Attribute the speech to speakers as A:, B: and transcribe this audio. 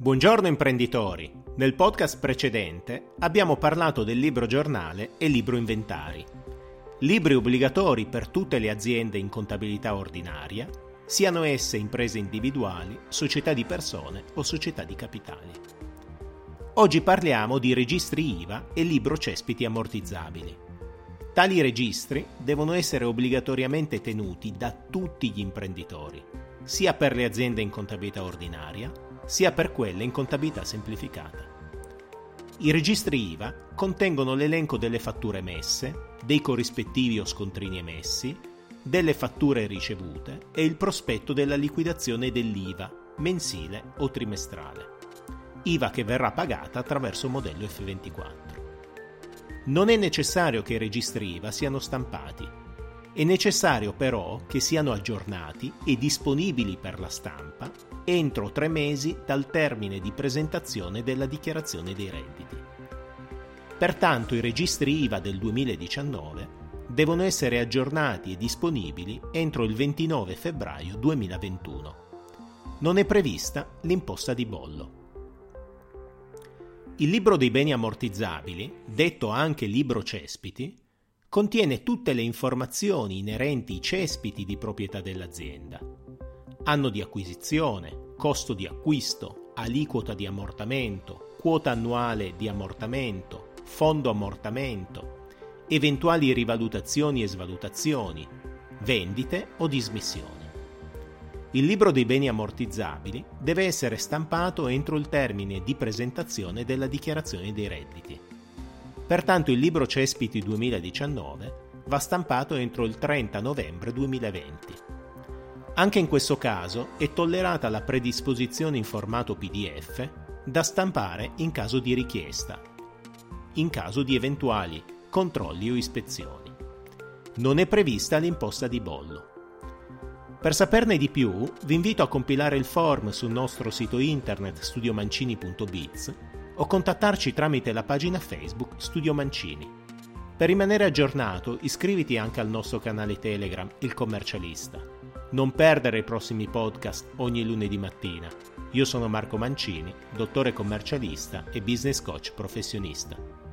A: Buongiorno imprenditori! Nel podcast precedente abbiamo parlato del libro giornale e libro inventari. Libri obbligatori per tutte le aziende in contabilità ordinaria, siano esse imprese individuali, società di persone o società di capitali. Oggi parliamo di registri IVA e libro cespiti ammortizzabili. Tali registri devono essere obbligatoriamente tenuti da tutti gli imprenditori, sia per le aziende in contabilità ordinaria, sia per quelle in contabilità semplificata. I registri IVA contengono l'elenco delle fatture emesse, dei corrispettivi o scontrini emessi, delle fatture ricevute e il prospetto della liquidazione dell'IVA mensile o trimestrale. IVA che verrà pagata attraverso il modello F24. Non è necessario che i registri IVA siano stampati. È necessario però che siano aggiornati e disponibili per la stampa entro tre mesi dal termine di presentazione della dichiarazione dei redditi. Pertanto i registri IVA del 2019 devono essere aggiornati e disponibili entro il 29 febbraio 2021. Non è prevista l'imposta di bollo. Il libro dei beni ammortizzabili, detto anche libro cespiti, contiene tutte le informazioni inerenti ai cespiti di proprietà dell'azienda, anno di acquisizione, costo di acquisto, aliquota di ammortamento, quota annuale di ammortamento, fondo ammortamento, eventuali rivalutazioni e svalutazioni, vendite o dismissioni. Il libro dei beni ammortizzabili deve essere stampato entro il termine di presentazione della dichiarazione dei redditi. Pertanto il libro Cespiti 2019 va stampato entro il 30 novembre 2020. Anche in questo caso è tollerata la predisposizione in formato PDF da stampare in caso di richiesta, in caso di eventuali controlli o ispezioni. Non è prevista l'imposta di bollo. Per saperne di più, vi invito a compilare il form sul nostro sito internet studiomancini.biz o contattarci tramite la pagina Facebook Studio Mancini. Per rimanere aggiornato, iscriviti anche al nostro canale Telegram Il Commercialista non perdere i prossimi podcast ogni lunedì mattina. Io sono Marco Mancini, dottore commercialista e business coach professionista.